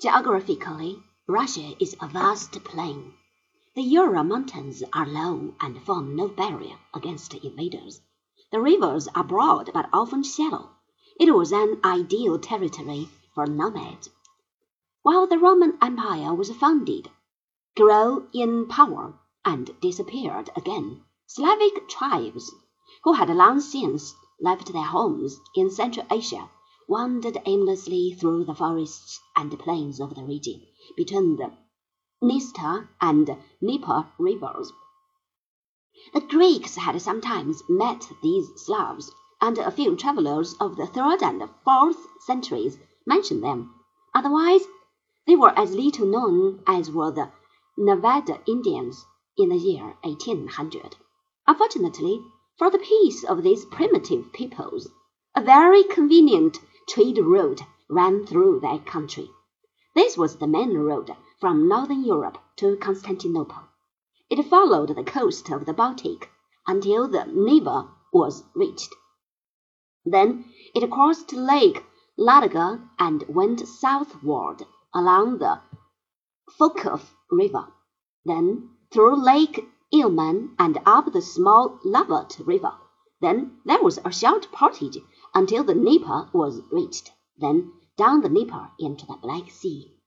Geographically, Russia is a vast plain. The Ural Mountains are low and form no barrier against invaders. The rivers are broad but often shallow. It was an ideal territory for nomads. While the Roman Empire was founded, grew in power, and disappeared again, Slavic tribes, who had long since left their homes in Central Asia, wandered aimlessly through the forests and plains of the region between the Dniester and Dnieper rivers. The Greeks had sometimes met these Slavs, and a few travellers of the third and fourth centuries mention them. Otherwise, they were as little known as were the Nevada Indians in the year 1800. Unfortunately for the peace of these primitive peoples, a very convenient trade route ran through that country. This was the main road from northern Europe to Constantinople. It followed the coast of the Baltic until the Neva was reached. Then it crossed Lake Ladoga and went southward along the Volkhov River, then through Lake Ilmen and up the small Lovat River. Then there was a short portage until the Dnieper was reached, then down the Dnieper into the Black Sea.